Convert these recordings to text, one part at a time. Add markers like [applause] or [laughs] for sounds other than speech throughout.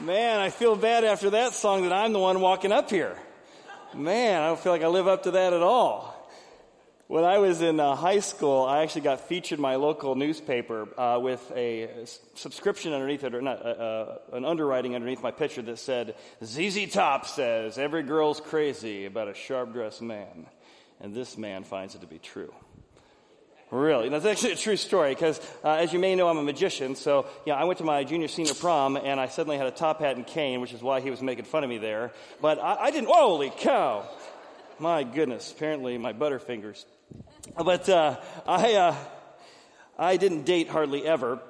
Man, I feel bad after that song that I'm the one walking up here. Man, I don't feel like I live up to that at all. When I was in uh, high school, I actually got featured in my local newspaper uh, with a subscription underneath it, or not, uh, uh an underwriting underneath my picture that said, ZZ Top says, every girl's crazy about a sharp dressed man. And this man finds it to be true. Really, that's actually a true story because, uh, as you may know, I'm a magician. So, yeah, I went to my junior senior prom and I suddenly had a top hat and cane, which is why he was making fun of me there. But I, I didn't. Holy cow! My goodness! Apparently, my butterfingers. But uh, I, uh, I didn't date hardly ever,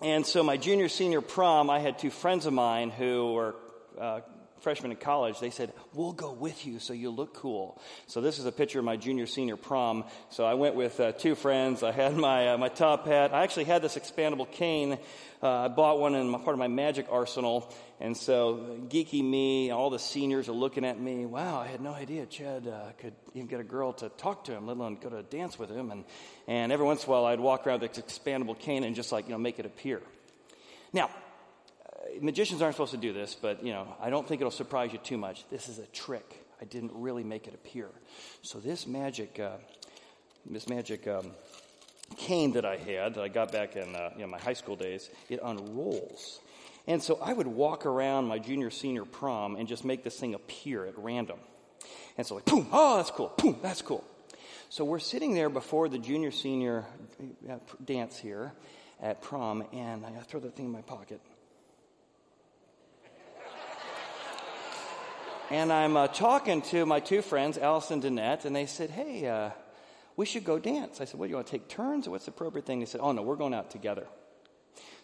and so my junior senior prom, I had two friends of mine who were uh, freshman in college, they said, We'll go with you so you look cool. So, this is a picture of my junior senior prom. So, I went with uh, two friends. I had my, uh, my top hat. I actually had this expandable cane. Uh, I bought one in my, part of my magic arsenal. And so, geeky me, all the seniors are looking at me. Wow, I had no idea Chad uh, could even get a girl to talk to him, let alone go to a dance with him. And, and every once in a while, I'd walk around with this expandable cane and just like, you know, make it appear. Now, magicians aren't supposed to do this, but you know, I don't think it'll surprise you too much. This is a trick. I didn't really make it appear. So this magic, uh, this magic um, cane that I had, that I got back in uh, you know, my high school days, it unrolls. And so I would walk around my junior senior prom and just make this thing appear at random. And so like, boom, oh, that's cool, boom, that's cool. So we're sitting there before the junior senior uh, dance here at prom, and I throw that thing in my pocket. And I'm uh, talking to my two friends, Allison and Danette, and they said, Hey, uh, we should go dance. I said, What, do you want to take turns or what's the appropriate thing? They said, Oh, no, we're going out together.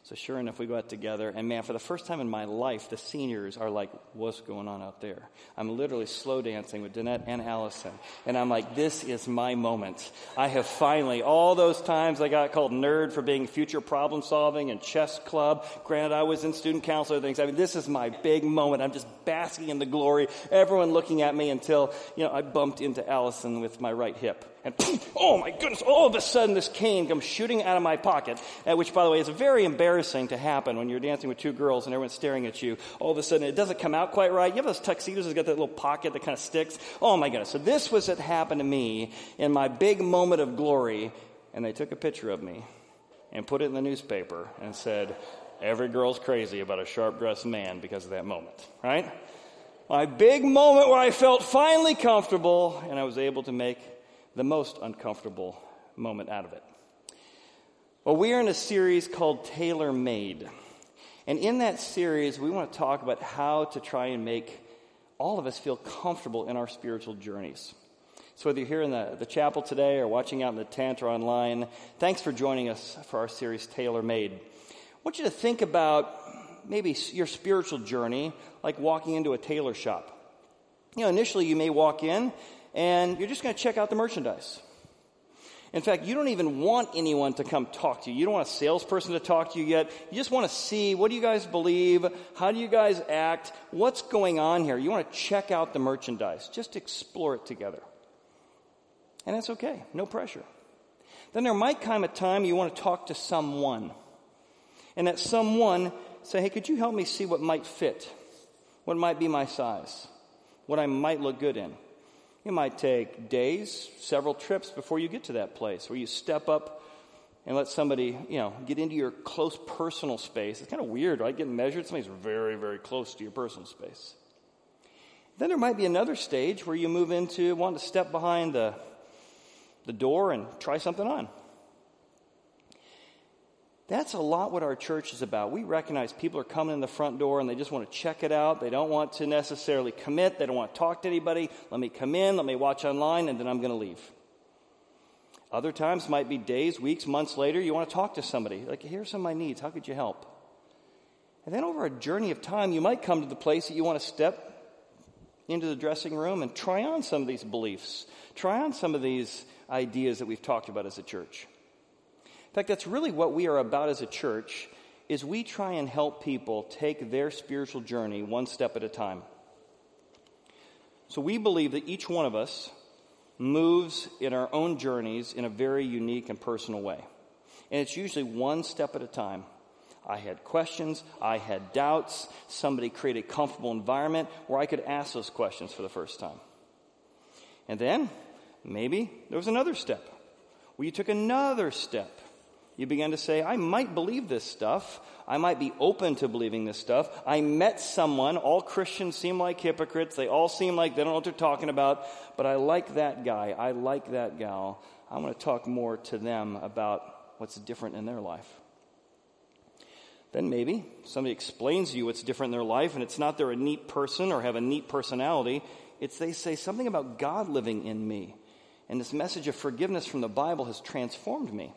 So sure enough, we go out together, and man, for the first time in my life, the seniors are like, "What's going on out there?" I'm literally slow dancing with Danette and Allison, and I'm like, "This is my moment. I have finally all those times I got called nerd for being future problem solving and chess club. Granted, I was in student council things. I mean, this is my big moment. I'm just basking in the glory. Everyone looking at me until you know I bumped into Allison with my right hip. And [clears throat] oh my goodness, all of a sudden this cane comes shooting out of my pocket, uh, which, by the way, is very embarrassing to happen when you're dancing with two girls and everyone's staring at you. All of a sudden it doesn't come out quite right. You have those tuxedos that got that little pocket that kind of sticks. Oh my goodness. So this was what happened to me in my big moment of glory. And they took a picture of me and put it in the newspaper and said, Every girl's crazy about a sharp dressed man because of that moment, right? My big moment where I felt finally comfortable and I was able to make the most uncomfortable moment out of it. Well, we are in a series called Tailor Made. And in that series, we want to talk about how to try and make all of us feel comfortable in our spiritual journeys. So, whether you're here in the, the chapel today or watching out in the tent or online, thanks for joining us for our series Tailor Made. I want you to think about maybe your spiritual journey like walking into a tailor shop. You know, initially you may walk in and you're just going to check out the merchandise. In fact, you don't even want anyone to come talk to you. You don't want a salesperson to talk to you yet. You just want to see what do you guys believe? How do you guys act? What's going on here? You want to check out the merchandise. Just explore it together. And that's okay. No pressure. Then there might come a time you want to talk to someone. And that someone say, hey, could you help me see what might fit? What might be my size? What I might look good in? It might take days, several trips before you get to that place where you step up and let somebody, you know, get into your close personal space. It's kind of weird, right? Getting measured, somebody's very, very close to your personal space. Then there might be another stage where you move into wanting to step behind the, the door and try something on. That's a lot what our church is about. We recognize people are coming in the front door and they just want to check it out. They don't want to necessarily commit. They don't want to talk to anybody. Let me come in, let me watch online, and then I'm going to leave. Other times might be days, weeks, months later, you want to talk to somebody. Like, here's some of my needs. How could you help? And then over a journey of time, you might come to the place that you want to step into the dressing room and try on some of these beliefs, try on some of these ideas that we've talked about as a church. In fact, that's really what we are about as a church is we try and help people take their spiritual journey one step at a time. So we believe that each one of us moves in our own journeys in a very unique and personal way. And it's usually one step at a time. I had questions. I had doubts. Somebody created a comfortable environment where I could ask those questions for the first time. And then, maybe there was another step you took another step. You began to say, I might believe this stuff. I might be open to believing this stuff. I met someone. All Christians seem like hypocrites. They all seem like they don't know what they're talking about. But I like that guy. I like that gal. I want to talk more to them about what's different in their life. Then maybe somebody explains to you what's different in their life, and it's not they're a neat person or have a neat personality. It's they say something about God living in me. And this message of forgiveness from the Bible has transformed me.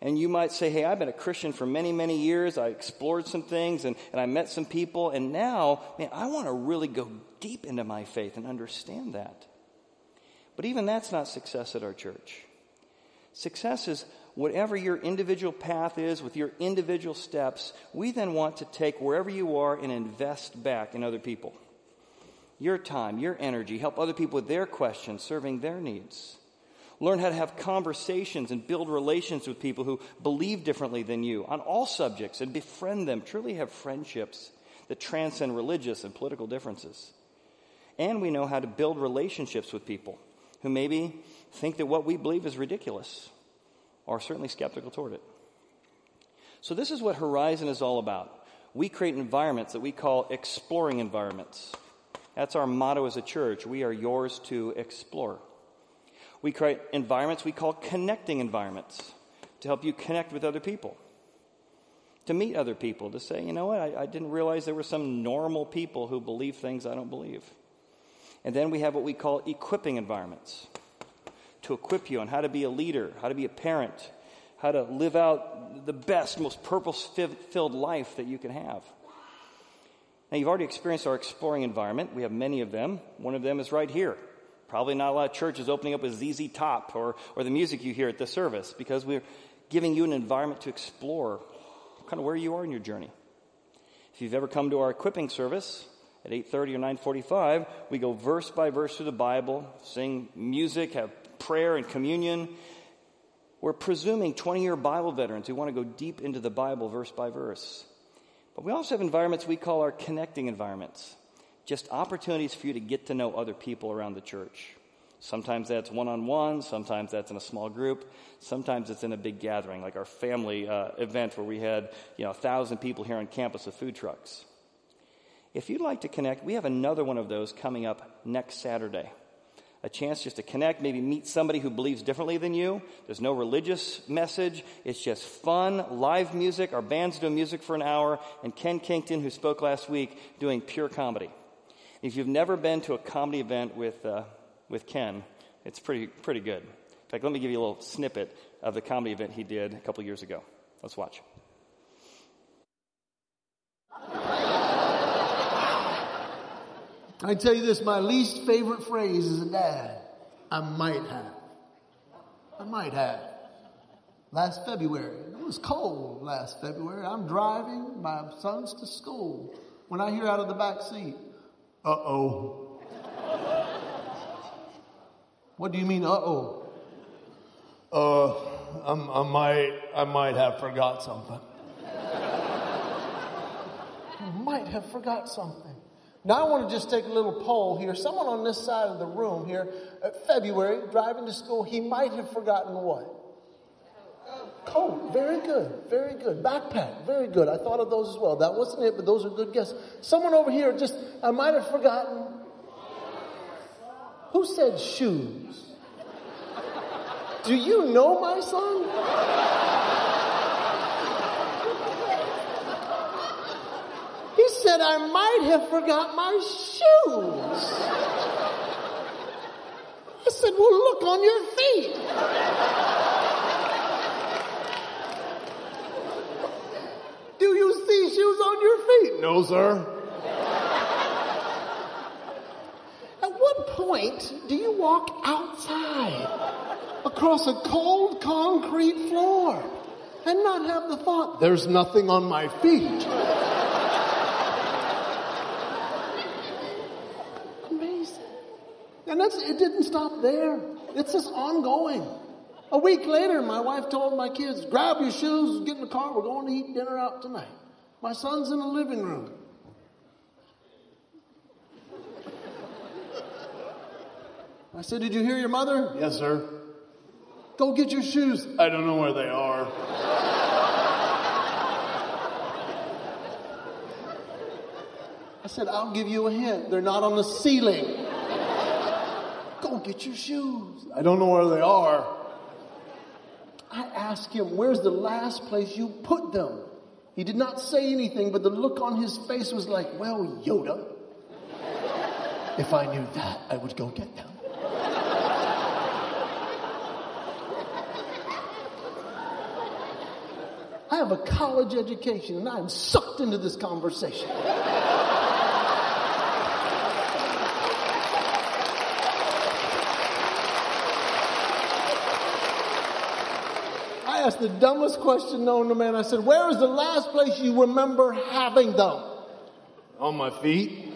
And you might say, hey, I've been a Christian for many, many years. I explored some things and, and I met some people. And now, man, I want to really go deep into my faith and understand that. But even that's not success at our church. Success is whatever your individual path is with your individual steps, we then want to take wherever you are and invest back in other people. Your time, your energy, help other people with their questions, serving their needs. Learn how to have conversations and build relations with people who believe differently than you on all subjects and befriend them. Truly have friendships that transcend religious and political differences. And we know how to build relationships with people who maybe think that what we believe is ridiculous or certainly skeptical toward it. So, this is what Horizon is all about. We create environments that we call exploring environments. That's our motto as a church. We are yours to explore. We create environments we call connecting environments to help you connect with other people, to meet other people, to say, you know what, I, I didn't realize there were some normal people who believe things I don't believe. And then we have what we call equipping environments to equip you on how to be a leader, how to be a parent, how to live out the best, most purpose filled life that you can have. Now, you've already experienced our exploring environment. We have many of them. One of them is right here. Probably not a lot of churches opening up with ZZ Top or, or the music you hear at the service because we're giving you an environment to explore kind of where you are in your journey. If you've ever come to our equipping service, at 8.30 or 9.45 we go verse by verse through the bible sing music have prayer and communion. We're presuming 20-year bible veterans who want to go deep into the bible verse by verse. But we also have environments we call our connecting environments just opportunities for you to get to know other people around the church sometimes that's one-on-one sometimes that's in a small group sometimes it's in a big gathering like our family uh, event where we had you know a thousand people here on campus with food trucks if you'd like to connect, we have another one of those coming up next Saturday. A chance just to connect, maybe meet somebody who believes differently than you. There's no religious message. It's just fun, live music. Our band's doing music for an hour, and Ken Kington, who spoke last week, doing pure comedy. If you've never been to a comedy event with, uh, with Ken, it's pretty, pretty good. In fact, let me give you a little snippet of the comedy event he did a couple years ago. Let's watch. I tell you this, my least favorite phrase as a dad, I might have. I might have. Last February, it was cold last February. I'm driving my sons to school when I hear out of the back seat, uh oh. what do you mean, uh oh? Uh, I'm, I might, I might have forgot something. I might have forgot something. Now I want to just take a little poll here. Someone on this side of the room here, February, driving to school, he might have forgotten what? Coat. Very good. Very good. Backpack. Very good. I thought of those as well. That wasn't it, but those are good guesses. Someone over here just, I might have forgotten. Who said shoes? Do you know my son? He said I might have forgot my shoes. I said, Well, look on your feet. Do you see shoes feet? No, sir. At what point do you walk outside across a cold concrete floor and not have the thought, there's nothing on my feet? Amazing. And that's, it didn't stop there. It's just ongoing. A week later, my wife told my kids, grab your shoes, get in the car, we're going to eat dinner out tonight. My son's in the living room. I said, Did you hear your mother? Yes, sir. Go get your shoes. I don't know where they are. I said, I'll give you a hint. They're not on the ceiling. Go get your shoes. I don't know where they are. I asked him, Where's the last place you put them? He did not say anything, but the look on his face was like, Well, Yoda, if I knew that, I would go get them. I have a college education and I'm sucked into this conversation. Asked the dumbest question known to man. I said, Where is the last place you remember having them? On my feet.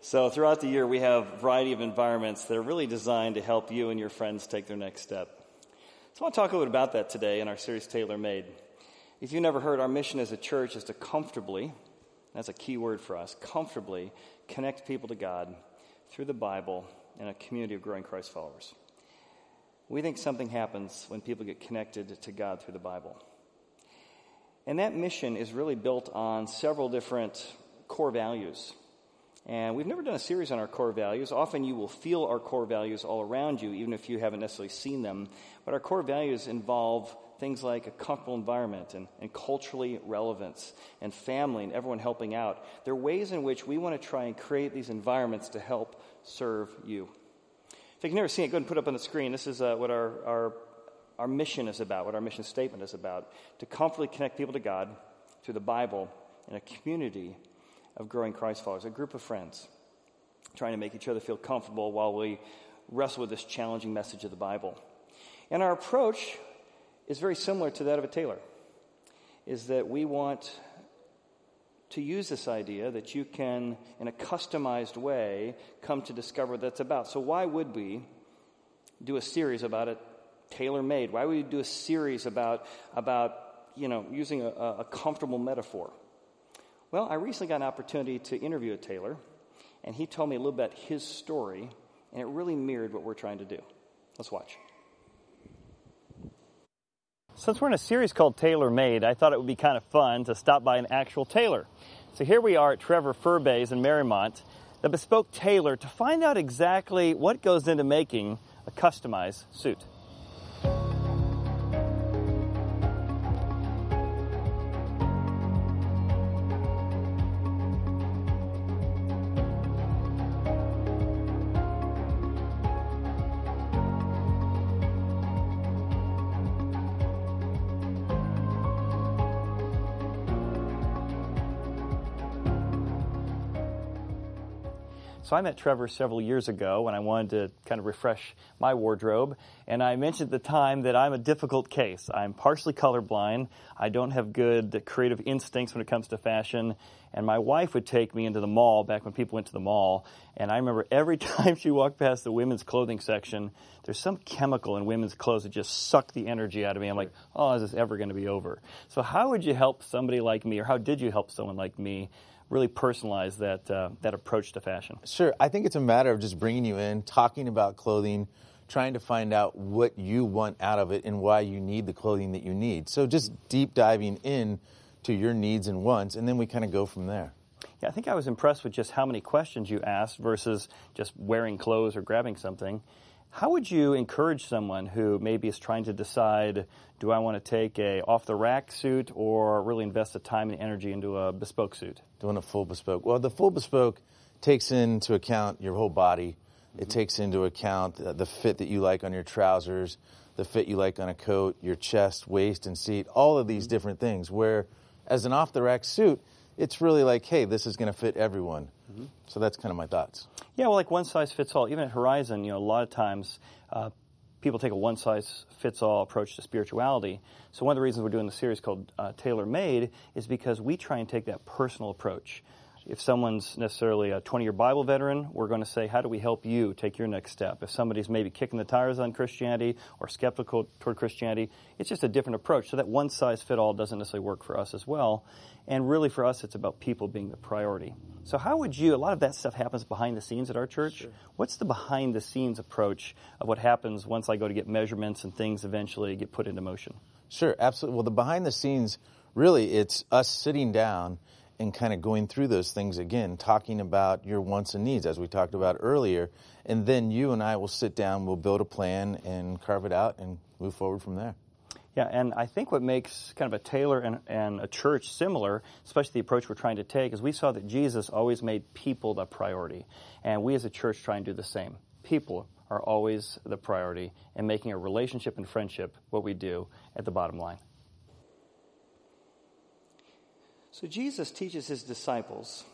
So, throughout the year, we have a variety of environments that are really designed to help you and your friends take their next step. So, I want to talk a little bit about that today in our series Tailor Made. If you've never heard, our mission as a church is to comfortably, that's a key word for us, comfortably connect people to God through the Bible and a community of growing Christ followers. We think something happens when people get connected to God through the Bible. And that mission is really built on several different core values and we've never done a series on our core values. Often you will feel our core values all around you, even if you haven't necessarily seen them. But our core values involve things like a comfortable environment and, and culturally relevance and family and everyone helping out. There are ways in which we want to try and create these environments to help serve you. If you've never seen it, go ahead and put it up on the screen. This is uh, what our, our, our mission is about, what our mission statement is about to comfortably connect people to God through the Bible in a community of growing Christ followers, a group of friends trying to make each other feel comfortable while we wrestle with this challenging message of the Bible. And our approach is very similar to that of a tailor, is that we want to use this idea that you can, in a customized way, come to discover what that's about. So, why would we do a series about it tailor made? Why would we do a series about, about you know, using a, a comfortable metaphor? Well, I recently got an opportunity to interview a tailor, and he told me a little bit his story, and it really mirrored what we're trying to do. Let's watch. Since we're in a series called Tailor Made, I thought it would be kind of fun to stop by an actual tailor. So here we are at Trevor Furbay's in Mariemont, the bespoke tailor, to find out exactly what goes into making a customized suit. So I met Trevor several years ago when I wanted to kind of refresh my wardrobe. And I mentioned at the time that I'm a difficult case. I'm partially colorblind. I don't have good creative instincts when it comes to fashion. And my wife would take me into the mall back when people went to the mall. And I remember every [laughs] time she walked past the women's clothing section, there's some chemical in women's clothes that just sucked the energy out of me. I'm like, oh, is this ever going to be over? So, how would you help somebody like me, or how did you help someone like me? Really personalize that uh, that approach to fashion? Sure, I think it's a matter of just bringing you in, talking about clothing, trying to find out what you want out of it and why you need the clothing that you need. So just deep diving in to your needs and wants, and then we kind of go from there. Yeah, I think I was impressed with just how many questions you asked versus just wearing clothes or grabbing something. How would you encourage someone who maybe is trying to decide, do I want to take a off the rack suit or really invest the time and energy into a bespoke suit? Doing a full bespoke. Well, the full bespoke takes into account your whole body. It mm-hmm. takes into account the fit that you like on your trousers, the fit you like on a coat, your chest, waist, and seat, all of these mm-hmm. different things. Where as an off the rack suit, it's really like, hey, this is going to fit everyone. Mm-hmm. So that's kind of my thoughts. Yeah, well, like one size fits all. Even at Horizon, you know, a lot of times uh, people take a one size fits all approach to spirituality. So one of the reasons we're doing the series called uh, Tailor Made is because we try and take that personal approach. If someone's necessarily a 20 year Bible veteran, we're going to say, How do we help you take your next step? If somebody's maybe kicking the tires on Christianity or skeptical toward Christianity, it's just a different approach. So that one size fit all doesn't necessarily work for us as well. And really, for us, it's about people being the priority. So, how would you, a lot of that stuff happens behind the scenes at our church. Sure. What's the behind the scenes approach of what happens once I go to get measurements and things eventually get put into motion? Sure, absolutely. Well, the behind the scenes, really, it's us sitting down and kind of going through those things again, talking about your wants and needs, as we talked about earlier. And then you and I will sit down, we'll build a plan and carve it out and move forward from there. Yeah, and I think what makes kind of a tailor and, and, a church similar, especially the approach we're trying to take, is we saw that Jesus always made people the priority. And we as a church try and do the same. People are always the priority, and making a relationship and friendship what we do at the bottom line. So Jesus teaches his disciples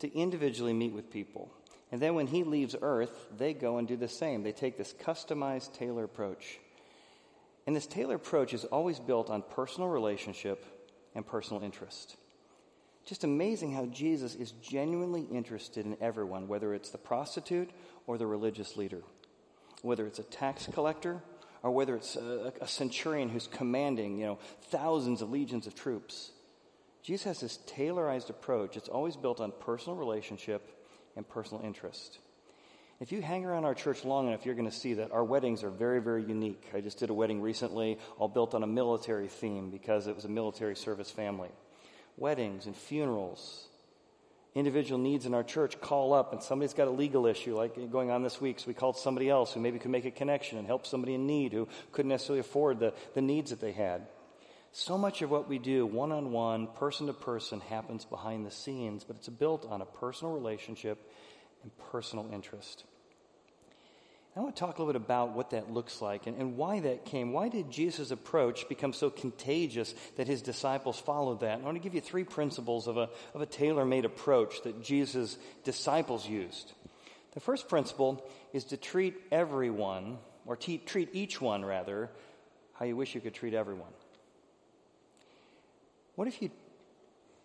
to individually meet with people. And then when he leaves earth, they go and do the same. They take this customized tailor approach. And this tailor approach is always built on personal relationship and personal interest. Just amazing how Jesus is genuinely interested in everyone, whether it's the prostitute or the religious leader, whether it's a tax collector or whether it's a, a centurion who's commanding, you know, thousands of legions of troops. Jesus has this tailorized approach. It's always built on personal relationship and personal interest. If you hang around our church long enough, you're going to see that our weddings are very, very unique. I just did a wedding recently, all built on a military theme because it was a military service family. Weddings and funerals, individual needs in our church call up, and somebody's got a legal issue like going on this week, so we called somebody else who maybe could make a connection and help somebody in need who couldn't necessarily afford the, the needs that they had. So much of what we do one on one, person to person, happens behind the scenes, but it's built on a personal relationship and personal interest. I want to talk a little bit about what that looks like and, and why that came. Why did Jesus' approach become so contagious that his disciples followed that? And I want to give you three principles of a, of a tailor made approach that Jesus' disciples used. The first principle is to treat everyone, or treat each one rather, how you wish you could treat everyone. What if you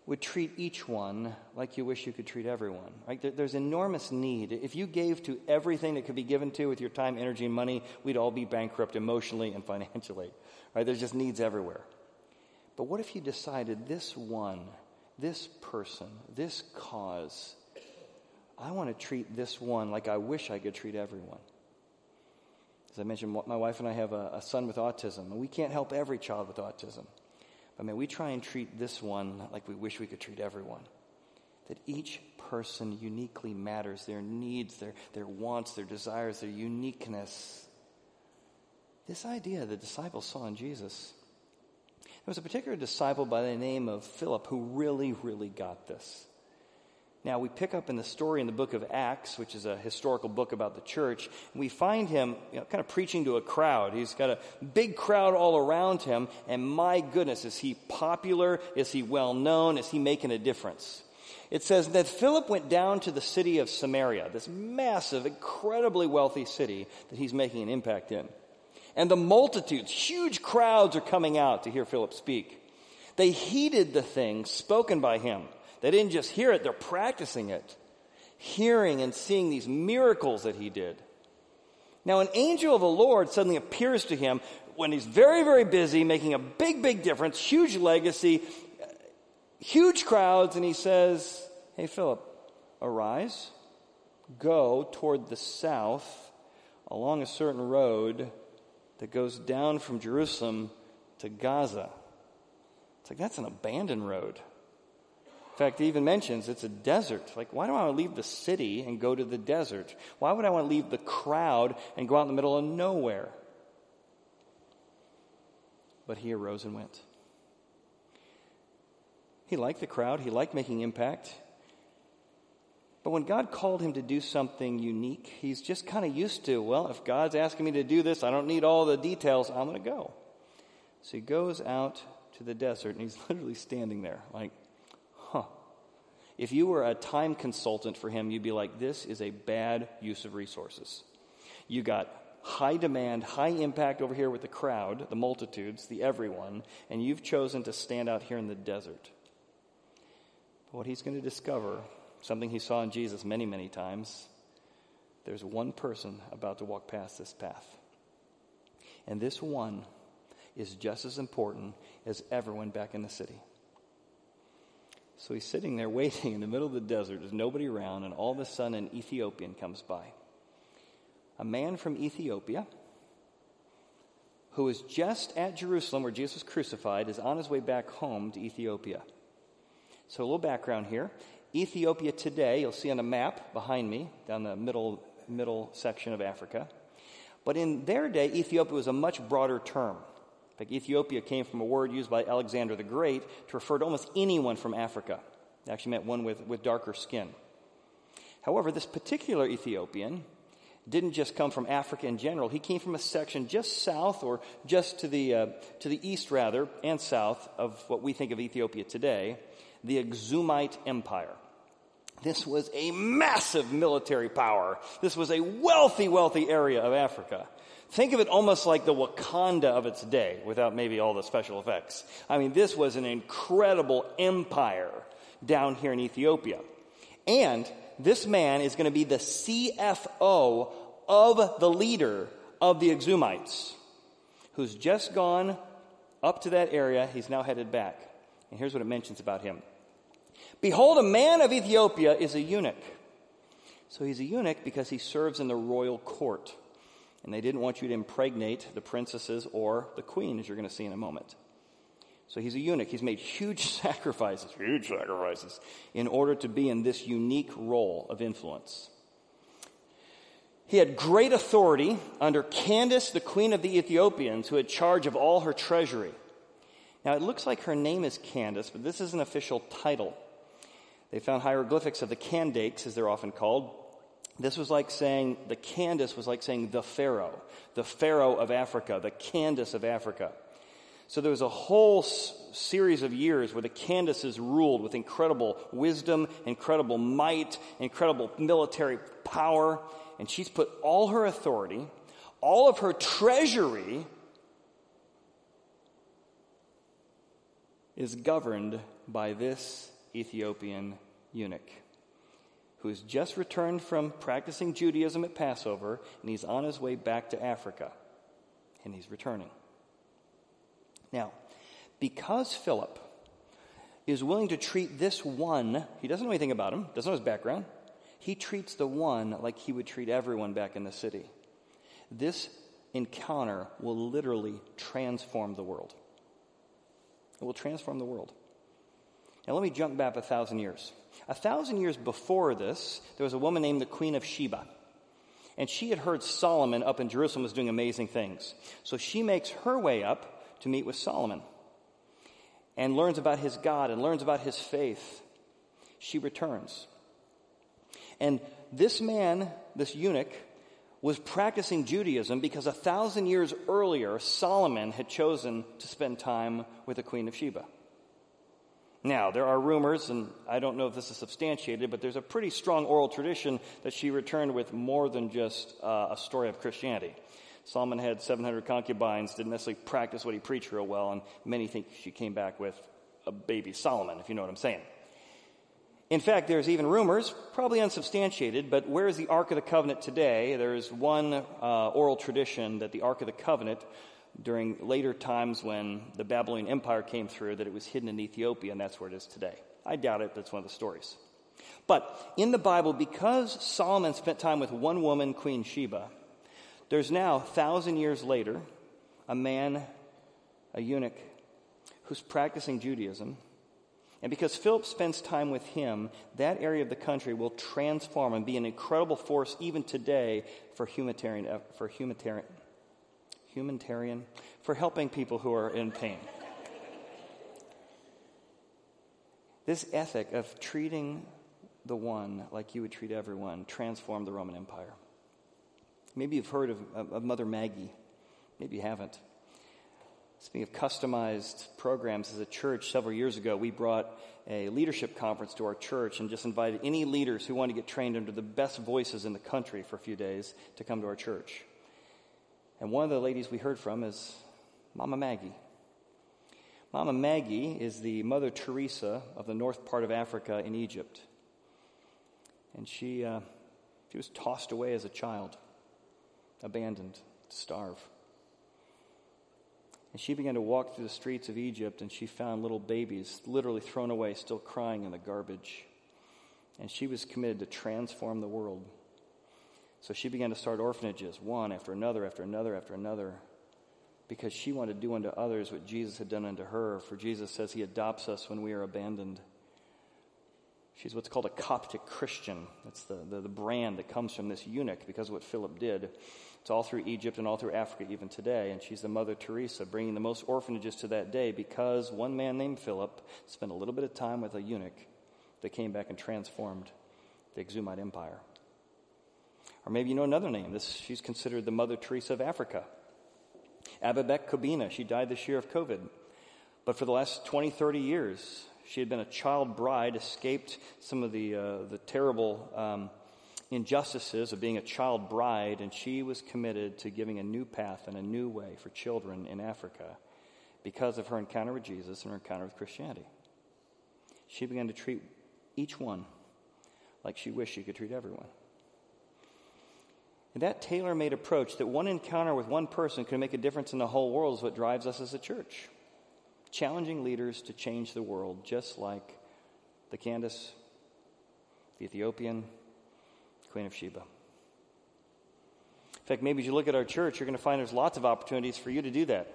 would treat each one like you wish you could treat everyone. Right? There's enormous need. If you gave to everything that could be given to with your time, energy, and money, we'd all be bankrupt emotionally and [laughs] financially. Right? There's just needs everywhere. But what if you decided this one, this person, this cause, I want to treat this one like I wish I could treat everyone? As I mentioned, my wife and I have a, a son with autism, and we can't help every child with autism. But may we try and treat this one like we wish we could treat everyone. That each person uniquely matters, their needs, their, their wants, their desires, their uniqueness. This idea the disciples saw in Jesus. There was a particular disciple by the name of Philip who really, really got this. Now, we pick up in the story in the book of Acts, which is a historical book about the church, and we find him you know, kind of preaching to a crowd. He's got a big crowd all around him, and my goodness, is he popular? Is he well known? Is he making a difference? It says that Philip went down to the city of Samaria, this massive, incredibly wealthy city that he's making an impact in. And the multitudes, huge crowds, are coming out to hear Philip speak. They heeded the things spoken by him they didn't just hear it, they're practicing it, hearing and seeing these miracles that he did. Now, an angel of the Lord suddenly appears to him when he's very, very busy, making a big, big difference, huge legacy, huge crowds, and he says, Hey, Philip, arise, go toward the south along a certain road that goes down from Jerusalem to Gaza. It's like that's an abandoned road. In fact, he even mentions it's a desert. Like, why do I want to leave the city and go to the desert? Why would I want to leave the crowd and go out in the middle of nowhere? But he arose and went. He liked the crowd, he liked making impact. But when God called him to do something unique, he's just kind of used to, well, if God's asking me to do this, I don't need all the details, I'm going to go. So he goes out to the desert and he's [laughs] literally standing there, like. If you were a time consultant for him, you'd be like, this is a bad use of resources. You got high demand, high impact over here with the crowd, the multitudes, the everyone, and you've chosen to stand out here in the desert. But what he's going to discover something he saw in Jesus many, many times. There's one person about to walk past this path. And this one is just as important as everyone back in the city. So he's sitting there [laughs] waiting in the middle of the desert. There's nobody around, and all of a sudden, an Ethiopian comes by. A man from Ethiopia who was just at Jerusalem where Jesus was crucified is on his way back home to Ethiopia. So, a little background here. Ethiopia today, you'll see on a map behind me, down the middle, middle section of Africa. But in their day, Ethiopia was a much broader term. Fact, Ethiopia came from a word used by Alexander the Great to refer to almost anyone from Africa. It actually meant one with, with darker skin. However, this particular Ethiopian didn't just come from Africa in general. He came from a section just south, or just to the, uh, to the east, rather, and south of what we think of Ethiopia today, the Aksumite Empire. This was a massive military power. This was a wealthy, wealthy area of Africa. Think of it almost like the Wakanda of its day, without maybe all the special effects. I mean, this was an incredible empire down here in Ethiopia. And this man is going to be the CFO of the leader of the Aksumites, who's just gone up to that area. He's now headed back. And here's what it mentions about him Behold, a man of Ethiopia is a eunuch. So he's a eunuch because he serves in the royal court. And they didn't want you to impregnate the princesses or the queen, as you're going to see in a moment. So he's a eunuch. He's made huge [laughs] sacrifices, huge sacrifices, in order to be in this unique role of influence. He had great authority under Candace, the queen of the Ethiopians, who had charge of all her treasury. Now, it looks like her name is Candace, but this is an official title. They found hieroglyphics of the Candakes, as they're often called. This was like saying, the Candace was like saying the Pharaoh, the Pharaoh of Africa, the Candace of Africa. So there was a whole s- series of years where the Candaces ruled with incredible wisdom, incredible might, incredible military power. And she's put all her authority, all of her treasury is governed by this Ethiopian eunuch who's just returned from practicing Judaism at Passover and he's on his way back to Africa. And he's returning. Now, because Philip is willing to treat this one, he doesn't know anything about him, doesn't know his background, he treats the one like he would treat everyone back in the city. This encounter will literally transform the world. It will transform the world. Now, let me jump back a thousand years. A thousand years before this, there was a woman named the Queen of Sheba. And she had heard Solomon up in Jerusalem was doing amazing things. So she makes her way up to meet with Solomon and learns about his God and learns about his faith. She returns. And this man, this eunuch, was practicing Judaism because a thousand years earlier, Solomon had chosen to spend time with the Queen of Sheba. Now, there are rumors, and I don't know if this is substantiated, but there's a pretty strong oral tradition that she returned with more than just uh, a story of Christianity. Solomon had 700 concubines, didn't necessarily practice what he preached real well, and many think she came back with a baby Solomon, if you know what I'm saying. In fact, there's even rumors, probably unsubstantiated, but where is the Ark of the Covenant today? There's one uh, oral tradition that the Ark of the Covenant during later times when the Babylonian Empire came through that it was hidden in Ethiopia, and that's where it is today. I doubt it, that's one of the stories. But in the Bible, because Solomon spent time with one woman, Queen Sheba, there's now, thousand years later, a man, a eunuch, who's practicing Judaism. And because Philip spends time with him, that area of the country will transform and be an incredible force even today for humanitarian, for humanitarian, humanitarian, for helping people who are in pain. this ethic of treating the one like you would treat everyone transformed the Roman Empire. Maybe you've heard of, of Mother Maggie. Maybe you haven't. Speaking of customized programs, as a church, several years ago, we brought a leadership conference to our church and just invited any leaders who wanted to get trained under the best voices in the country for a few days to come to our church. And one of the ladies we heard from is Mama Maggie. Mama Maggie is the Mother Teresa of the north part of Africa in Egypt. And she, uh, she was tossed away as a child, abandoned to starve. And she began to walk through the streets of Egypt, and she found little babies literally thrown away, still crying in the garbage. And she was committed to transform the world. So she began to start orphanages, one after another, after another, after another, because she wanted to do unto others what Jesus had done unto her. For Jesus says he adopts us when we are abandoned. She's what's called a Coptic Christian. That's the, the, the brand that comes from this eunuch because of what Philip did. It's all through Egypt and all through Africa even today. And she's the Mother Teresa, bringing the most orphanages to that day because one man named Philip spent a little bit of time with a eunuch that came back and transformed the Aksumite Empire. Or maybe you know another name. This, she's considered the Mother Teresa of Africa. Ababek Kobina, she died this year of COVID. But for the last 20, 30 years, she had been a child bride, escaped some of the, uh, the terrible um, injustices of being a child bride, and she was committed to giving a new path and a new way for children in Africa because of her encounter with Jesus and her encounter with Christianity. She began to treat each one like she wished she could treat everyone. And that tailor made approach that one encounter with one person can make a difference in the whole world is what drives us as a church. Challenging leaders to change the world, just like the Candace, the Ethiopian, Queen of Sheba. In fact, maybe as you look at our church, you're going to find there's lots of opportunities for you to do that.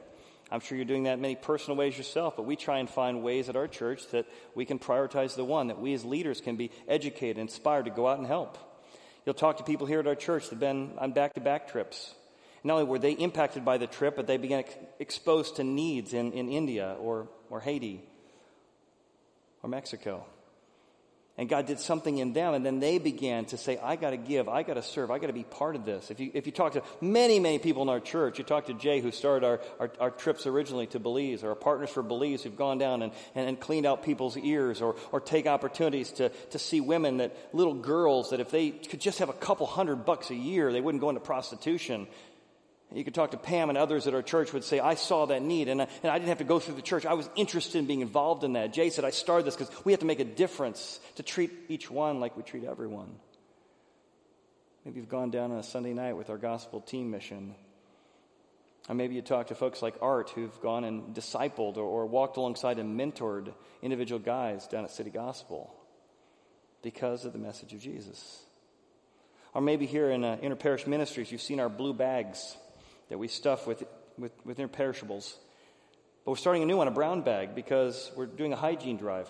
I'm sure you're doing that in many personal ways yourself, but we try and find ways at our church that we can prioritize the one, that we as leaders can be educated, inspired to go out and help. You'll talk to people here at our church that have been on back to back trips. Not only were they impacted by the trip, but they began ex- exposed to needs in, in India or, or Haiti or Mexico. And God did something in them, and then they began to say, I got to give, I got to serve, I got to be part of this. If you, if you talk to many, many people in our church, you talk to Jay, who started our, our, our trips originally to Belize, or our partners for Belize who've gone down and, and, and, cleaned out people's ears, or, or take opportunities to, to see women that, little girls, that if they could just have a couple hundred bucks a year, they wouldn't go into prostitution. You could talk to Pam and others at our church would say, I saw that need and I, and I didn't have to go through the church. I was interested in being involved in that. Jay said, I started this because we have to make a difference to treat each one like we treat everyone. Maybe you've gone down on a Sunday night with our gospel team mission. Or maybe you talk to folks like Art who've gone and discipled or, or walked alongside and mentored individual guys down at City Gospel because of the message of Jesus. Or maybe here in uh, Interparish Ministries, you've seen our blue bags that we stuff with, with, with imperishables. But we're starting a new one, a brown bag, because we're doing a hygiene drive.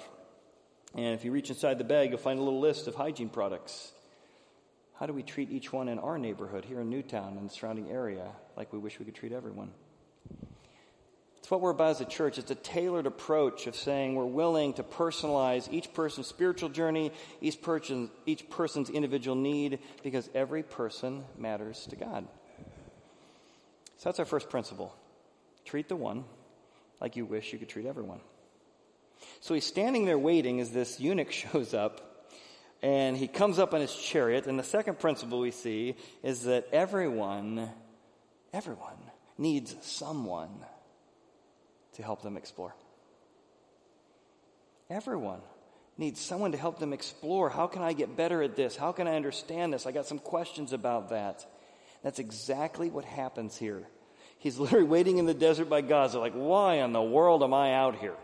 And if you reach inside the bag, you'll find a little list of hygiene products. How do we treat each one in our neighborhood here in Newtown and the surrounding area like we wish we could treat everyone? It's what we're about as a church. It's a tailored approach of saying we're willing to personalize each person's spiritual journey, each, each person's individual need, because every person matters to God. So that's our first principle. Treat the one like you wish you could treat everyone. So he's standing there waiting as this eunuch [laughs] shows up, and he comes up on his chariot. And the second principle we see is that everyone, everyone needs someone to help them explore. Everyone needs someone to help them explore. How can I get better at this? How can I understand this? I got some questions about that. That's exactly what happens here. He's [laughs] literally waiting in the desert by Gaza, like, why in the world am I out here?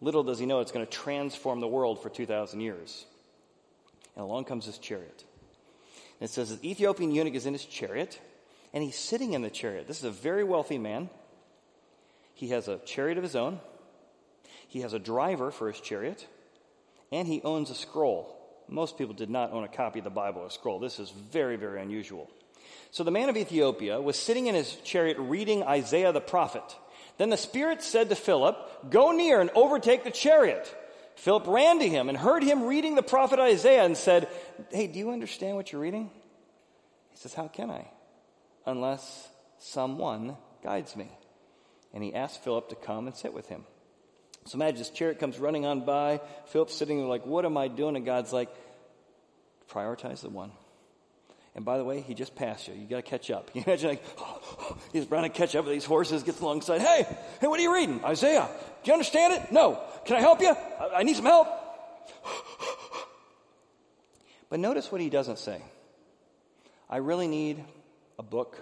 Little does he know it's going to transform the world for 2,000 years. And along comes this chariot. And it says the Ethiopian eunuch is in his chariot, and he's sitting in the chariot. This is a very wealthy man. He has a chariot of his own, he has a driver for his chariot, and he owns a scroll. Most people did not own a copy of the Bible or scroll. This is very, very unusual. So the man of Ethiopia was sitting in his chariot reading Isaiah the prophet. Then the Spirit said to Philip, Go near and overtake the chariot. Philip ran to him and heard him reading the prophet Isaiah and said, Hey, do you understand what you're reading? He says, How can I? Unless someone guides me. And he asked Philip to come and sit with him. So imagine this chariot comes running on by. Philip's sitting there like, What am I doing? And God's like, Prioritize the one. And by the way, he just passed you. You got to catch up. [laughs] You imagine like oh, [gasps] he's trying to catch up with these horses, gets alongside. Hey, hey, what are you reading? Isaiah. Do you understand it? No. Can I help you? I, I need some help. [sighs] But notice what he doesn't say. I really need a book,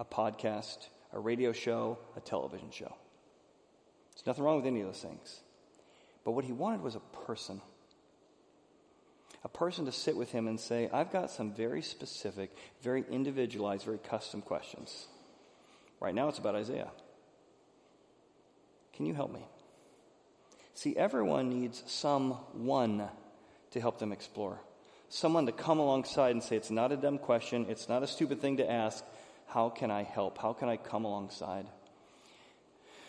a podcast, a radio show, a television show. There's nothing wrong with any of those things. But what he wanted was a person. A person to sit with him and say, I've got some very specific, very individualized, very custom questions. Right now it's about Isaiah. Can you help me? See, everyone needs someone to help them explore. Someone to come alongside and say, It's not a dumb question, it's not a stupid thing to ask. How can I help? How can I come alongside?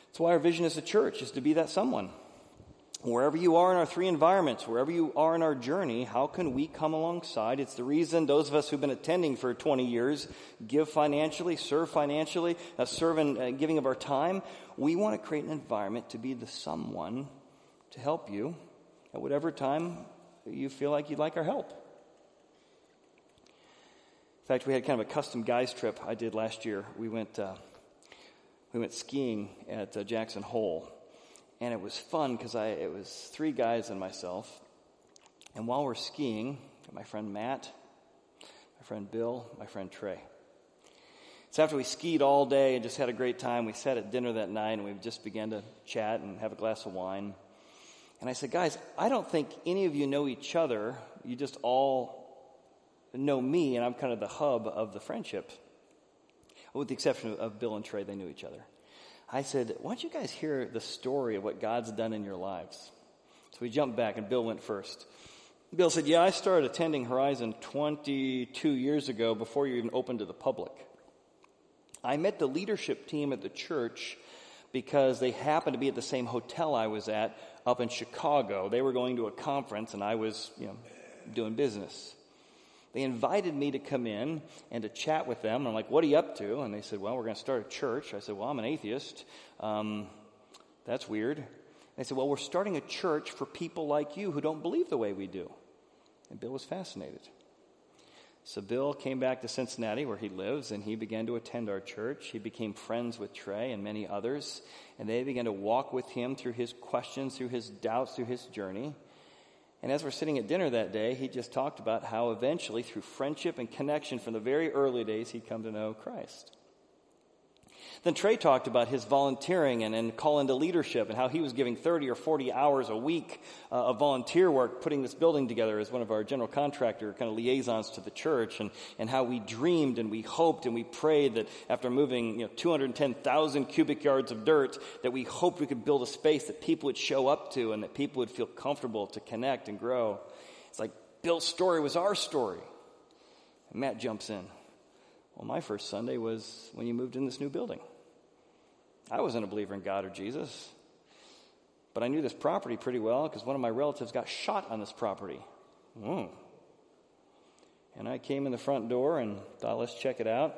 That's why our vision as a church is to be that someone. Wherever you are in our three environments, wherever you are in our journey, how can we come alongside? It's the reason those of us who've been attending for 20 years give financially, serve financially, uh, serve in uh, giving of our time. We want to create an environment to be the someone to help you at whatever time you feel like you'd like our help. In fact, we had kind of a custom guys trip I did last year. We went, uh, we went skiing at uh, Jackson Hole and it was fun because I it was three guys and myself. And while we're skiing, my friend Matt, my friend Bill, my friend Trey. So after we skied all day and just had a great time, we sat at dinner that night and we just began to chat and have a glass of wine. And I said, guys, I don't think any of you know each other. You just all know me, and I'm kind of the hub of the friendship. With the exception of Bill and Trey, they knew each other. I said, Why don't you guys hear the story of what God's done in your lives? So we jumped back, and Bill went first. Bill said, Yeah, I started attending Horizon 22 years ago before you even opened to the public. I met the leadership team at the church because they happened to be at the same hotel I was at up in Chicago. They were going to a conference, and I was, you know, doing business. They invited me to come in and to chat with them. I'm like, what are you up to? And they said, well, we're going to start a church. I said, well, I'm an atheist. Um, that's weird. They said, well, we're starting a church for people like you who don't believe the way we do. And Bill was fascinated. So Bill came back to Cincinnati, where he lives, and he began to attend our church. He became friends with Trey and many others, and they began to walk with him through his questions, through his doubts, through his journey. And as we're sitting at dinner that day, he just talked about how eventually, through friendship and connection from the very early days, he'd come to know Christ. Then Trey talked about his volunteering and, and call into leadership and how he was giving 30 or 40 hours a week uh, of volunteer work putting this building together as one of our general contractor kind of liaisons to the church and, and how we dreamed and we hoped and we prayed that after moving you know, 210,000 cubic yards of dirt that we hoped we could build a space that people would show up to and that people would feel comfortable to connect and grow. It's like Bill's story was our story. And Matt jumps in. Well, my first Sunday was when you moved in this new building. I wasn't a believer in God or Jesus, but I knew this property pretty well because one of my relatives got shot on this property. Mm. And I came in the front door and thought, let's check it out.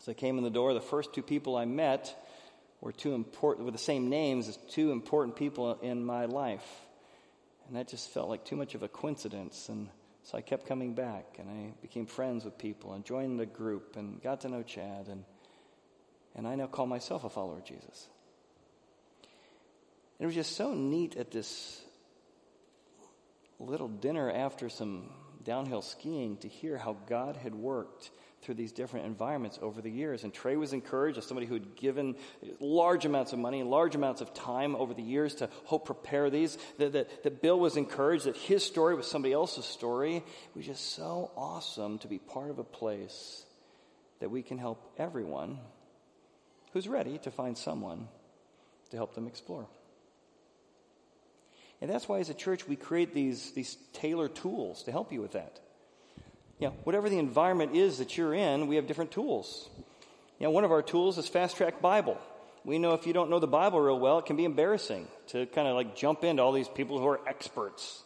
So I came in the door, the first two people I met were two important, with the same names as two important people in my life. And that just felt like too much of a coincidence. And so I kept coming back and I became friends with people and joined the group and got to know Chad. And, and I now call myself a follower of Jesus. it was just so neat at this little dinner after some downhill skiing to hear how God had worked through these different environments over the years. And Trey was encouraged as somebody who had given large amounts of money, large amounts of time over the years to help prepare these. That, that, that Bill was encouraged that his story was somebody else's story. It was just so awesome to be part of a place that we can help everyone who's ready to find someone to help them explore. And that's why, as a church, we create these, these tailored tools to help you with that you know, whatever the environment is that you're in, we have different tools. You know, one of our tools is Fast Track Bible. We know if you don't know the Bible real well, it can be embarrassing to kind of like jump into all these people who are experts.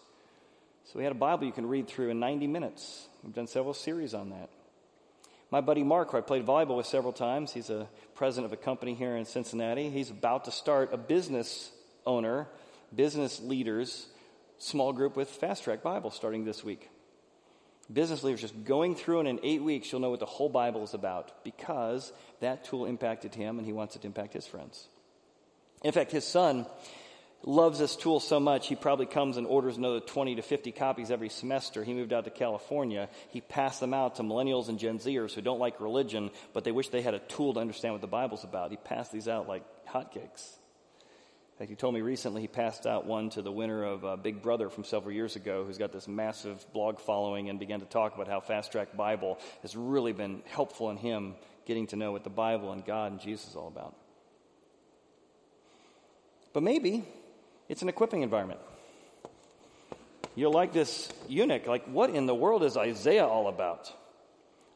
So we had a Bible you can read through in 90 minutes. We've done several series on that. My buddy Mark, who I played volleyball with several times, he's a president of a company here in Cincinnati. He's about to start a business owner, business leaders small group with Fast Track Bible starting this week business leaders just going through and in eight weeks, you'll know what the whole Bible is about because that tool impacted him and he wants it to impact his friends. In fact, his son loves this tool so much, he probably comes and orders another 20 to 50 copies every semester. He moved out to California. He passed them out to millennials and Gen Zers who don't like religion, but they wish they had a tool to understand what the Bible's about. He passed these out like hotcakes. In fact, he told me recently he passed out one to the winner of uh, Big Brother from several years ago, who's got this massive blog following, and began to talk about how Fast Track Bible has really been helpful in him getting to know what the Bible and God and Jesus is all about. But maybe it's an equipping environment. You're like this eunuch. Like, what in the world is Isaiah all about?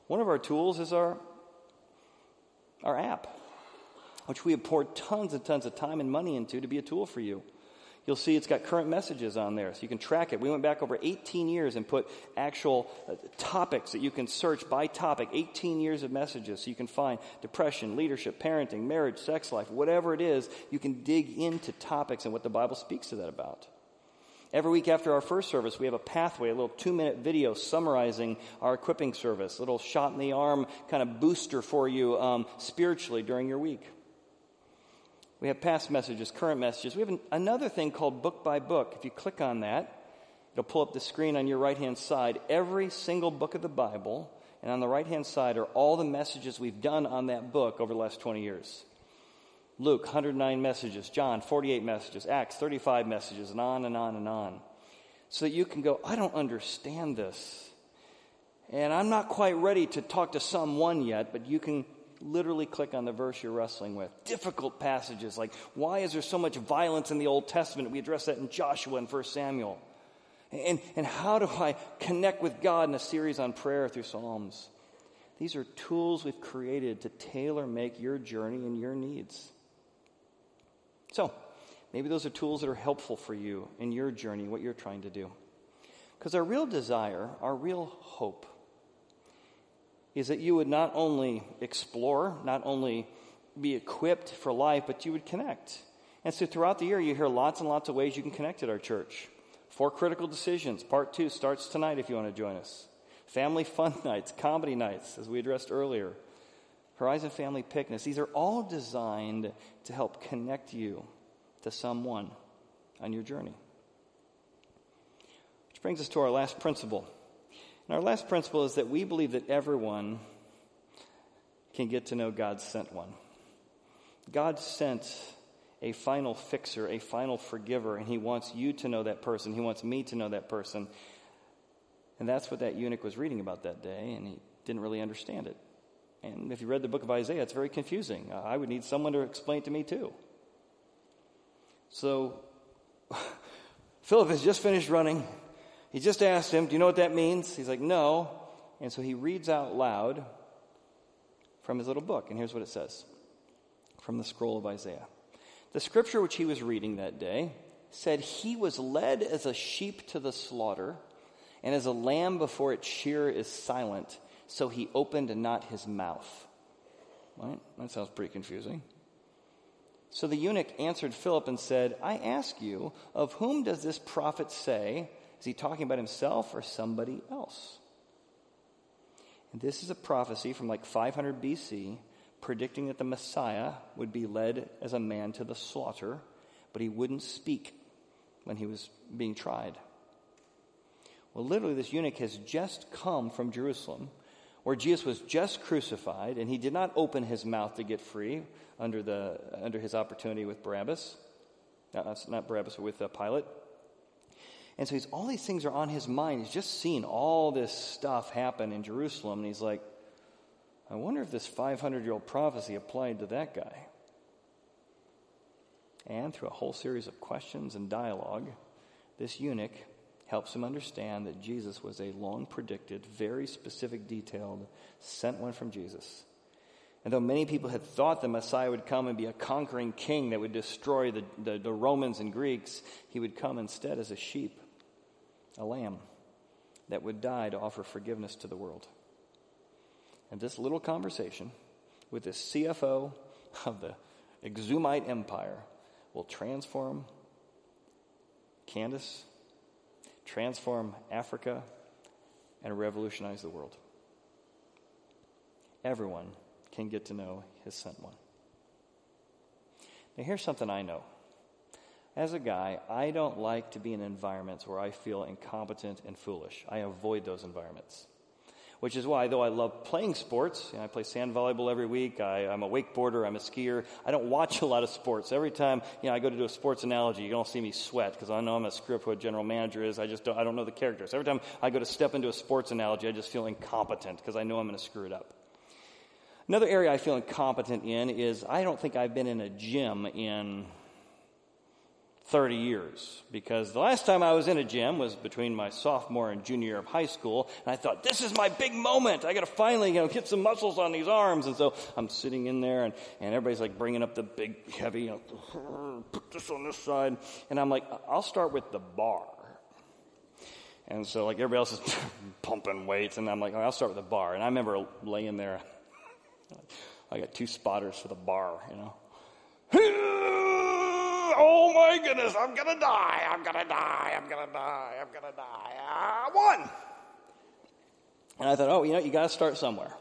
One of our tools is our, our app, which we have poured tons and tons of time and money into to be a tool for you. You'll see it's got current messages on there, so you can track it. We went back over 18 years and put actual uh, topics that you can search by topic, 18 years of messages, so you can find depression, leadership, parenting, marriage, sex life, whatever it is, you can dig into topics and what the Bible speaks to that about. Every week after our first service, we have a pathway, a little two minute video summarizing our equipping service, a little shot in the arm kind of booster for you um, spiritually during your week. We have past messages, current messages. We have an, another thing called book by book. If you click on that, it'll pull up the screen on your right hand side. Every single book of the Bible, and on the right hand side are all the messages we've done on that book over the last 20 years. Luke, 109 messages. John, 48 messages. Acts, 35 messages, and on and on and on. So that you can go, I don't understand this. And I'm not quite ready to talk to someone yet, but you can literally click on the verse you're wrestling with. Difficult passages like, why is there so much violence in the Old Testament? We address that in Joshua and 1 Samuel. And, and how do I connect with God in a series on prayer through Psalms? These are tools we've created to tailor make your journey and your needs. So, maybe those are tools that are helpful for you in your journey, what you're trying to do. Because our real desire, our real hope, is that you would not only explore, not only be equipped for life, but you would connect. And so throughout the year, you hear lots and lots of ways you can connect at our church. Four critical decisions, part two starts tonight if you want to join us. Family fun [laughs] nights, comedy nights, as we addressed earlier. Horizon Family Picnics. These are all designed to help connect you to someone on your journey. Which brings us to our last principle and our last principle is that we believe that everyone can get to know God's sent one. God sent a final fixer, a final forgiver, and He wants you to know that person. He wants me to know that person. And that's what that eunuch was reading about that day, and he didn't really understand it. And if you read the book of Isaiah, it's very confusing. I would need someone to explain it to me too. So, [laughs] Philip has just finished running he just asked him, Do you know what that means? He's like, No. And so he reads out loud from his little book. And here's what it says from the scroll of Isaiah. The scripture which he was reading that day said, He was led as a sheep to the slaughter, and as a lamb before its shearer is silent, so he opened not his mouth. Right? That sounds pretty confusing. So the eunuch answered Philip and said, I ask you, of whom does this prophet say is he talking about himself or somebody else? And this is a prophecy from like 500 BC predicting that the Messiah would be led as a man to the slaughter, but he wouldn't speak when he was being tried. Well, literally, this eunuch has just come from Jerusalem, where Jesus was just crucified, and he did not open his mouth to get free under, the, under his opportunity with Barabbas. No, not Barabbas, but with uh, Pilate. And so he's, all these things are on his mind. He's just seen all this stuff happen in Jerusalem. And he's like, I wonder if this 500 year old prophecy applied to that guy. And through a whole series of questions and dialogue, this eunuch helps him understand that Jesus was a long predicted, very specific, detailed, sent one from Jesus. And though many people had thought the Messiah would come and be a conquering king that would destroy the, the, the Romans and Greeks, he would come instead as a sheep a lamb that would die to offer forgiveness to the world. And this little conversation with the CFO of the Aksumite Empire will transform Candace, transform Africa, and revolutionize the world. Everyone can get to know his sent one. Now, here's something I know As a guy, I don't like to be in environments where I feel incompetent and foolish. I avoid those environments. Which is why, though I love playing sports, you know, I play sand volleyball every week, I, am a wakeboarder, I'm a skier, I don't watch a lot of sports. Every time you know, I go to do a sports analogy, you don't see me sweat because I know I'm a screw up who a general manager is. I just don't, I don't know the characters. Every time I go to step into a sports analogy, I just feel incompetent because I know I'm going to screw it up. Another area I feel incompetent in is I don't think I've been in a gym in 30 years because the last time I was in a gym was between my sophomore and junior year of high school, and I thought, this is my big moment. I got to finally you know, get some muscles on these arms. And so I'm sitting in there, and, and everybody's like bringing up the big, heavy, you know, [laughs] put this on this side. And I'm like, I'll start with the bar. And so, like, everybody else is [laughs] pumping weights, and I'm like, I'll start with the bar. And I remember laying there. [laughs] I got two spotters for the bar, you know oh my goodness, I'm gonna die, I'm gonna die, I'm gonna die, I'm gonna die. I won. And I thought, oh, you know, you gotta start somewhere.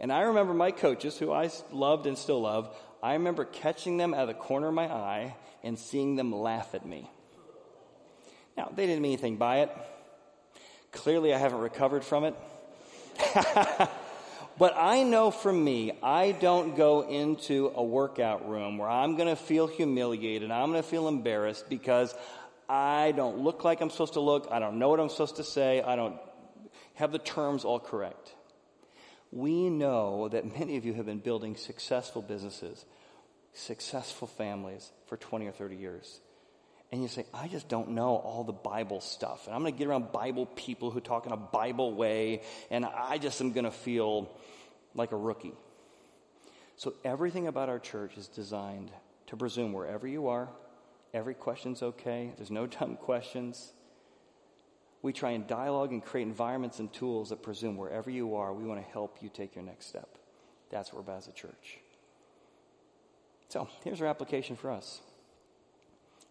And I remember my coaches, who I loved and still love, I remember catching them out of the corner of my eye and seeing them laugh at me. Now, they didn't mean anything by it. Clearly, I haven't recovered from it. [laughs] But I know for me, I don't go into a workout room where I'm going to feel humiliated, I'm going to feel embarrassed because I don't look like I'm supposed to look, I don't know what I'm supposed to say, I don't have the terms all correct. We know that many of you have been building successful businesses, successful families for 20 or 30 years. And you say, I just don't know all the Bible stuff. And I'm going to get around Bible people who talk in a Bible way, and I just am going to feel like a rookie. So everything about our church is designed to presume wherever you are, every question's okay. There's no [laughs] dumb questions. We try and dialogue and create environments and tools that presume wherever you are, we want to help you take your next step. That's what we're about as a church. So here's our application for us.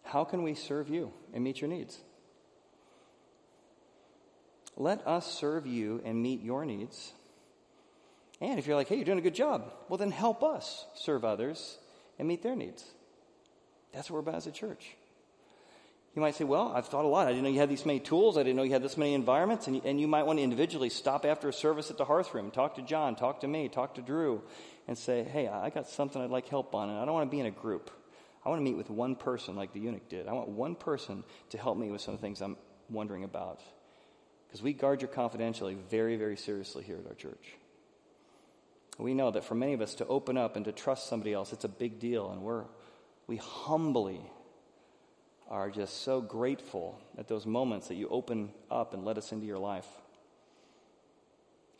How can we serve you and meet your needs? Let us serve you and meet your needs and if you're like, hey, you're doing a good job, well, then help us serve others and meet their needs. That's what we're about as a church. You might say, well, I've thought a lot. I didn't know you had these many tools. I didn't know you had this many environments. And you, and you might want to individually stop after a service at the hearth room, talk to John, talk to me, talk to Drew, and say, hey, I got something I'd like help on, and I don't want to be in a group. I want to meet with one person like the eunuch did. I want one person to help me with some things I'm wondering about. Because we guard your confidentiality very, very seriously here at our church. We know that for many of us to open up and to trust somebody else, it's a big deal, and we're, we humbly are just so grateful at those moments that you open up and let us into your life.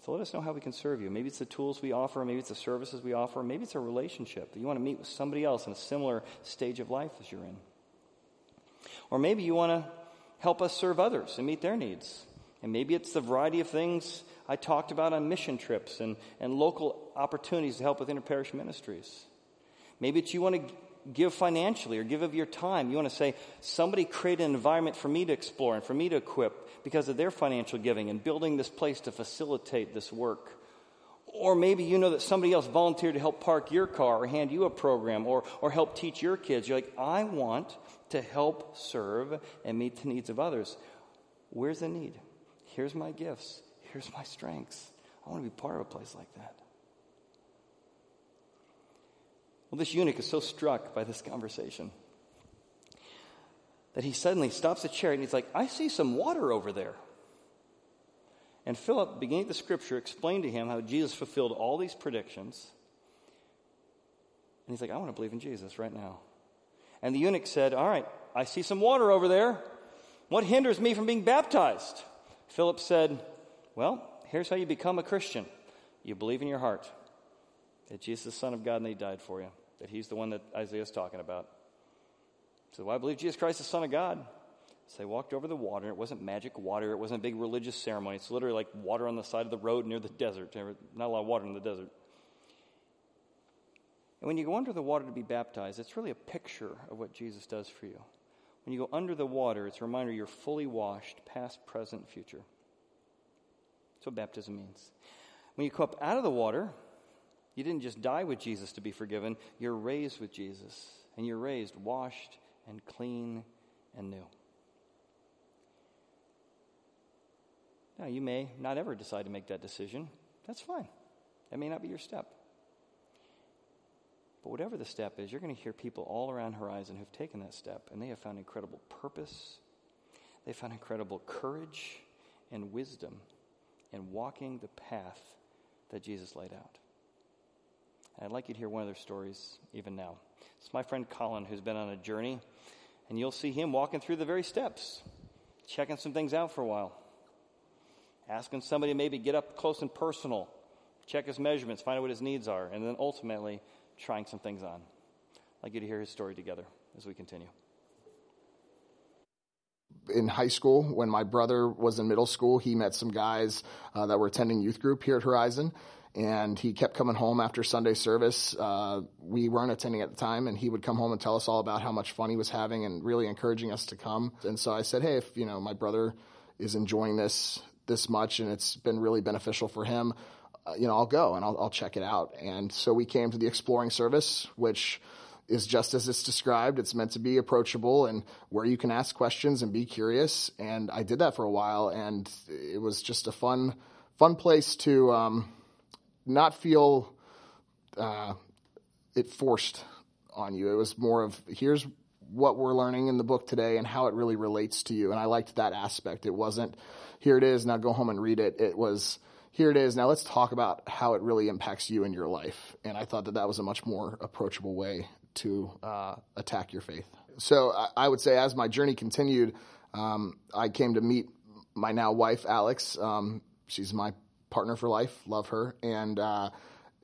So let us know how we can serve you. Maybe it's the tools we offer, maybe it's the services we offer, maybe it's a relationship that you want to meet with somebody else in a similar stage of life as you're in. Or maybe you want to help us serve others and meet their needs. And maybe it's the variety of things I talked about on mission trips and, and local opportunities to help with interparish ministries. Maybe it's you want to give financially or give of your time. You want to say, somebody create an environment for me to explore and for me to equip because of their financial giving and building this place to facilitate this work. Or maybe you know that somebody else volunteered to help park your car or hand you a program or, or help teach your kids. You're like, I want to help serve and meet the needs of others. Where's the need? Here's my gifts. Here's my strengths. I want to be part of a place like that. Well, this eunuch is so struck by this conversation that he suddenly stops the chariot and he's like, I see some water over there. And Philip, beginning the scripture, explained to him how Jesus fulfilled all these predictions. And he's like, I want to believe in Jesus right now. And the eunuch said, All right, I see some water over there. What hinders me from being baptized? Philip said, well, here's how you become a Christian you believe in your heart that Jesus is the Son of God and He died for you, that He's the one that Isaiah's talking about. So, I believe Jesus Christ is the Son of God. So they walked over the water. It wasn't magic water. It wasn't a big religious ceremony. It's literally like water on the side of the road near the desert. Not a lot of water in the desert. And when you go under the water to be baptized, it's really a picture of what Jesus does for you. When you go under the water, it's a reminder you're fully washed, past, present, future. That's what baptism means. When you come up out of the water, you didn't just die with Jesus to be forgiven, you're raised with Jesus. And you're raised, washed, and clean and new. Now, you may not ever decide to make that decision. That's fine. That may not be your step. But whatever the step is, you're going to hear people all around Horizon who've taken that step and they have found incredible purpose. They found incredible courage and wisdom in walking the path that Jesus laid out. And I'd like you to hear one of their stories even now. It's my friend Colin who's been on a journey, and you'll see him walking through the very steps, checking some things out for a while, asking somebody to maybe get up close and personal, check his measurements, find out what his needs are, and then ultimately trying some things on. I'd like you to hear his story together as we continue in high school when my brother was in middle school he met some guys uh, that were attending youth group here at horizon and he kept coming home after sunday service uh, we weren't attending at the time and he would come home and tell us all about how much fun he was having and really encouraging us to come and so i said hey if you know my brother is enjoying this this much and it's been really beneficial for him uh, you know i'll go and I'll, I'll check it out and so we came to the exploring service which is just as it's described. It's meant to be approachable and where you can ask questions and be curious. And I did that for a while, and it was just a fun, fun place to um, not feel uh, it forced on you. It was more of here's what we're learning in the book today and how it really relates to you. And I liked that aspect. It wasn't here it is now go home and read it. It was here it is now let's talk about how it really impacts you in your life. And I thought that that was a much more approachable way to uh, attack your faith. So I, I, would say, as my journey continued, um, I came to meet my now wife, Alex. Um, she's my partner for life, love her. And uh,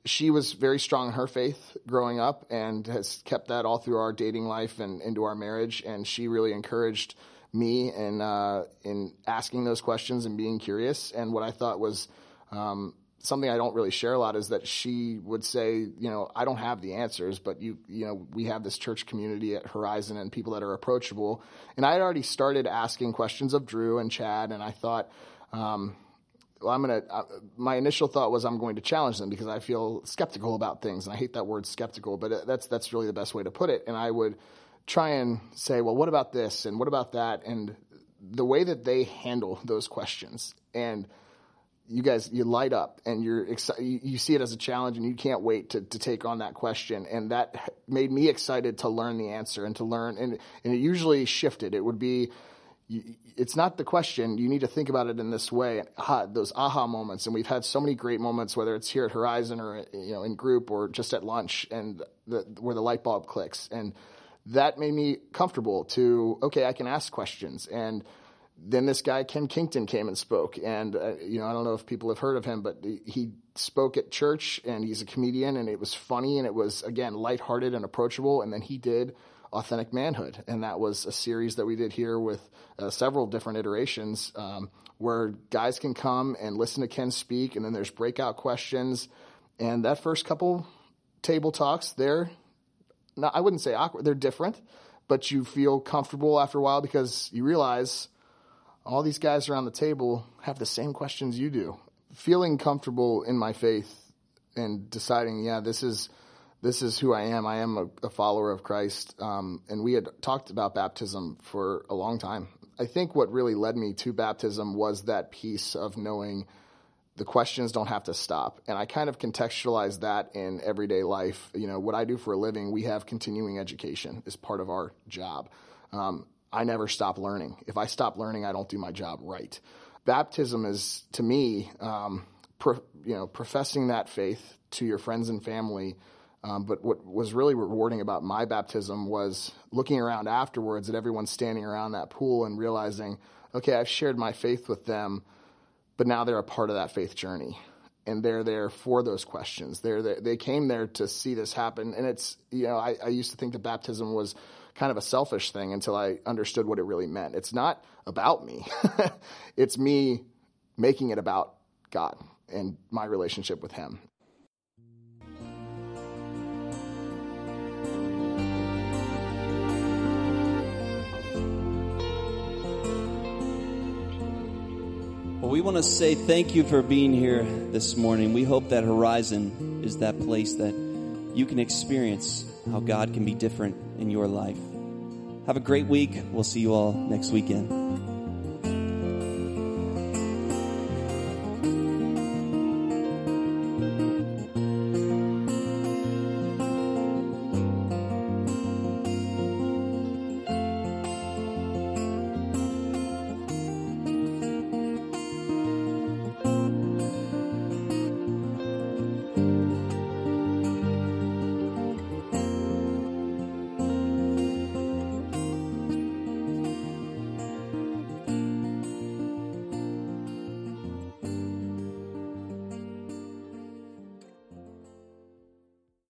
she was very strong in her faith growing up and has kept that all through our dating life and into our marriage. And she really encouraged me in, uh, in asking those questions and being curious. And what I thought was um, something I don't really share a lot is that she would say, you know, I don't have the answers, but you, you know, we have this church community at Horizon and people that are approachable. And I had already started asking questions of Drew and Chad, and I thought, um, well, I'm gonna. Uh, my initial thought was I'm going to challenge them because I feel skeptical about things, and I hate that word skeptical, but that's that's really the best way to put it. And I would try and say, well, what about this and what about that, and the way that they handle those questions and you guys you light up and you're excited you see it as a challenge and you can't wait to, to take on that question and that made me excited to learn the answer and to learn and, and it usually shifted it would be it's not the question. You need to think about it in this way. Aha, those aha moments. And we've had so many great moments whether it's here at horizon or you know in group or just at lunch and the, where the light bulb clicks. And that made me comfortable to okay i can ask questions. And then this guy Kenn Kington came and spoke, and uh, you know I don't know if people have heard of him, but he spoke at church, and he's a comedian, and it was funny, and it was again lighthearted and approachable. And then he did authentic manhood, and that was a series that we did here with uh, several different iterations, um, where guys can come and listen to Kenn speak, and then there's breakout questions, and that first couple table talks, they're not, I wouldn't say awkward, they're different, but you feel comfortable after a while because you realize all these guys around the table have the same questions you do. Feeling comfortable in my faith and deciding, yeah, this is this is who I am. I am a, a follower of Christ. Um, and we had talked about baptism for a long time. I think what really led me to baptism was that piece of knowing the questions don't have to stop. And I kind of contextualize that in everyday life. You know, what I do for a living, we have continuing education as part of our job. Um, I never stop learning. If I stop learning, I don't do my job right. Baptism is, to me, um, pro, you know, professing that faith to your friends and family. Um, but what was really rewarding about my baptism was looking around afterwards at everyone standing around that pool and realizing, okay, I've shared my faith with them, but now they're a part of that faith journey. And they're there for those questions. They're, they came there to see this happen. And it's, you know, I, I used to think that baptism was kind of a selfish thing until I understood what it really meant. It's not about me. [laughs] it's me making it about God and my relationship with him. We want to say thank you for being here this morning. We hope that Horizon is that place that you can experience how God can be different in your life. Have a great week. We'll see you all next weekend.